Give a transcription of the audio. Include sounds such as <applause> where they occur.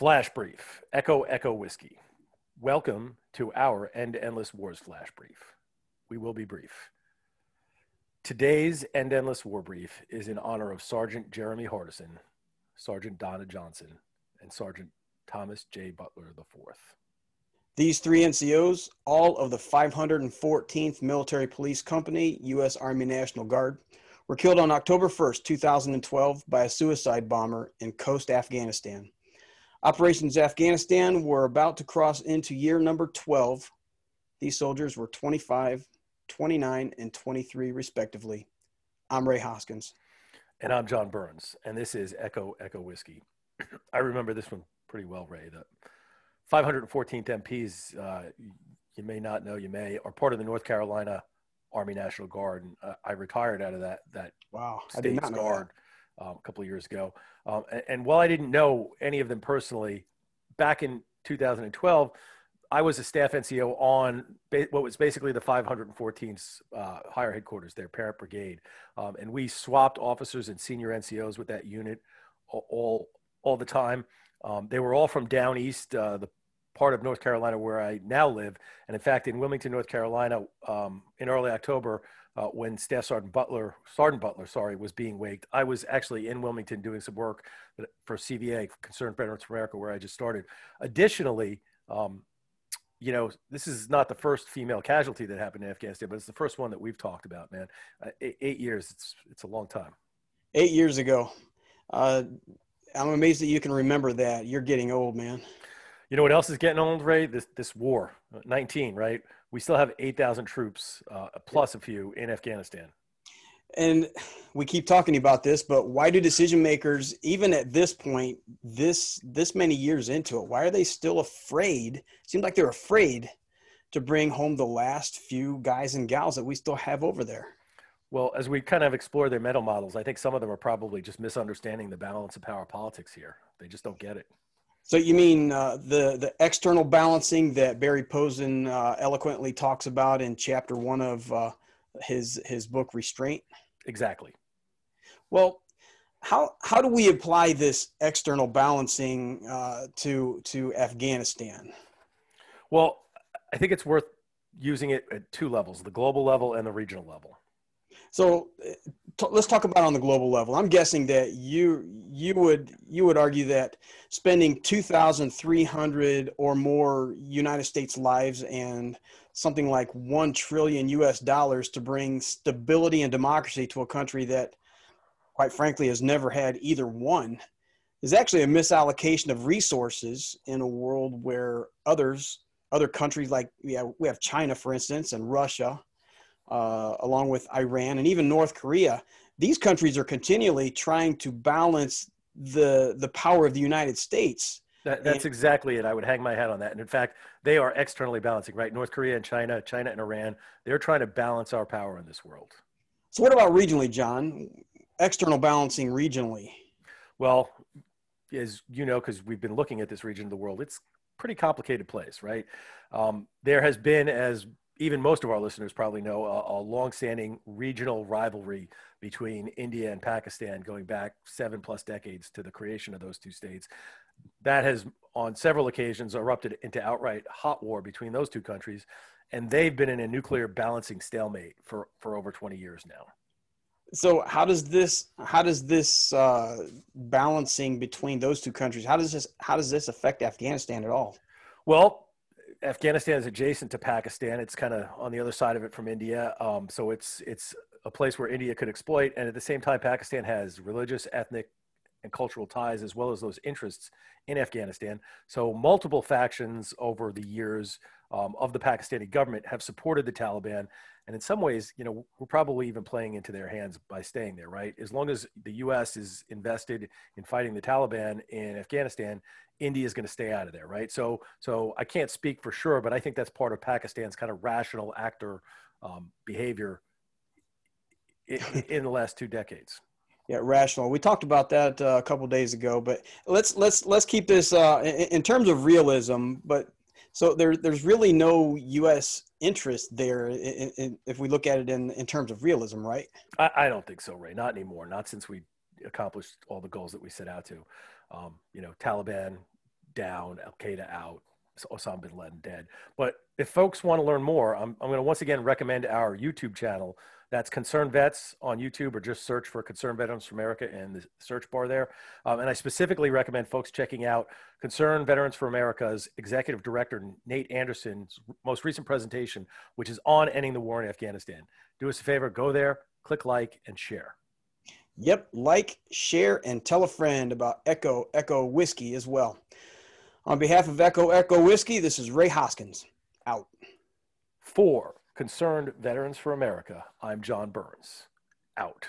Flash Brief, Echo Echo Whiskey. Welcome to our End Endless Wars Flash Brief. We will be brief. Today's End Endless War Brief is in honor of Sergeant Jeremy Hardison, Sergeant Donna Johnson, and Sergeant Thomas J. Butler IV. These three NCOs, all of the 514th Military Police Company, U.S. Army National Guard, were killed on October 1st, 2012, by a suicide bomber in Khost, Afghanistan. Operations Afghanistan were about to cross into year number 12. These soldiers were 25, 29, and 23, respectively. I'm Ray Hoskins. And I'm John Burns, and this is Echo Echo Whiskey. <clears throat> I remember this one pretty well, Ray. The 514th MPs, uh, you may not know, you may, are part of the North Carolina Army National Guard. And, uh, I retired out of that that wow, state's guard um, a couple of years ago. Um, and, and, while I didn't know any of them personally, back in 2012, I was a staff NCO on ba- what was basically the 514th uh, higher headquarters, their parent brigade, um, and we swapped officers and senior NCOs with that unit all all, all the time. Um, they were all from down east, uh, the part of North Carolina where I now live, and in fact, in Wilmington, North Carolina, um, in early October, uh, when Staff Sergeant Butler, Sergeant Butler, sorry, was being waked. I was actually in Wilmington doing some work for CVA, Concerned Veterans for America, where I just started. Additionally, um, you know, this is not the first female casualty that happened in Afghanistan, but it's the first one that we've talked about, man. Uh, eight, eight, years, it's, it's a long time. Eight years ago. Uh, I'm amazed that you can remember that. You're getting old, man. You know what else is getting old, Ray? This, this war, 19, right? we still have 8,000 troops uh, plus a few in Afghanistan. And we keep talking about this, but why do decision makers, even at this point, this this many years into it, why are they still afraid? It seems like they're afraid to bring home the last few guys and gals that we still have over there. Well, as we kind of explore their mental models, I think some of them are probably just misunderstanding the balance of power politics here. They just don't get it. So you mean uh, the the external balancing that Barry Posen uh, eloquently talks about in chapter one of uh, his his book Restraint? Exactly. Well, how how do we apply this external balancing uh, to to Afghanistan? Well, I think it's worth using it at two levels: the global level and the regional level. So eh, t- let's talk about on the global level. I'm guessing that you you would you would argue that spending 2,300 or more United States lives and something like one trillion U.S. dollars to bring stability and democracy to a country that, quite frankly, has never had either one, is actually a misallocation of resources in a world where others other countries like yeah we have China for instance and Russia uh, along with Iran and even North Korea, these countries are continually trying to balance the the power of the United States. That, that's and, exactly it. I would hang my hat on that. And in fact, they are externally balancing, right? North Korea and China, China and Iran, they're trying to balance our power in this world. So, what about regionally, John? External balancing regionally? Well, as you know, because we've been looking at this region of the world, it's pretty complicated place, right? Um, there has been, as even most of our listeners probably know a, a long-standing regional rivalry between India and Pakistan going back seven plus decades to the creation of those two states. That has, on several occasions, erupted into outright hot war between those two countries, and they've been in a nuclear balancing stalemate for, for over 20 years now. So how does this how does this uh, balancing between those two countries how does this how does this affect Afghanistan at all? Well, Afghanistan is adjacent to Pakistan. It's kind of on the other side of it from India. Um, so it's it's a place where India could exploit, and at the same time, Pakistan has religious, ethnic, and cultural ties as well as those interests in Afghanistan. So multiple factions over the years um, of the Pakistani government have supported the Taliban, and in some ways, you know, we're probably even playing into their hands by staying there, right? As long as the U.S. is invested in fighting the Taliban in Afghanistan, India is going to stay out of there, right? So, so I can't speak for sure, but I think that's part of Pakistan's kind of rational actor um, behavior in, in, the last two decades. Yeah, rational. We talked about that uh, a couple days ago, but let's let's let's keep this uh, in, in, terms of realism. But so there, there's really no U.S. interest there in, in, if we look at it in, in terms of realism, right? I, I don't think so, Ray. Not anymore. Not since we accomplished all the goals that we set out to. Um, you know, Taliban down, Al Qaeda out, Osama bin Laden dead. But if folks want to learn more, I'm, I'm going to once again recommend our YouTube channel. That's Concerned Vets on YouTube, or just search for Concerned Veterans for America in the search bar there. Um, and I specifically recommend folks checking out Concerned Veterans for America's Executive Director, Nate Anderson's most recent presentation, which is on ending the war in Afghanistan. Do us a favor, go there, click like, and share. Yep, like, share, and tell a friend about Echo Echo Whiskey as well. On behalf of Echo Echo Whiskey, this is Ray Hoskins. Out. For Concerned Veterans for America, I'm John Burns. Out.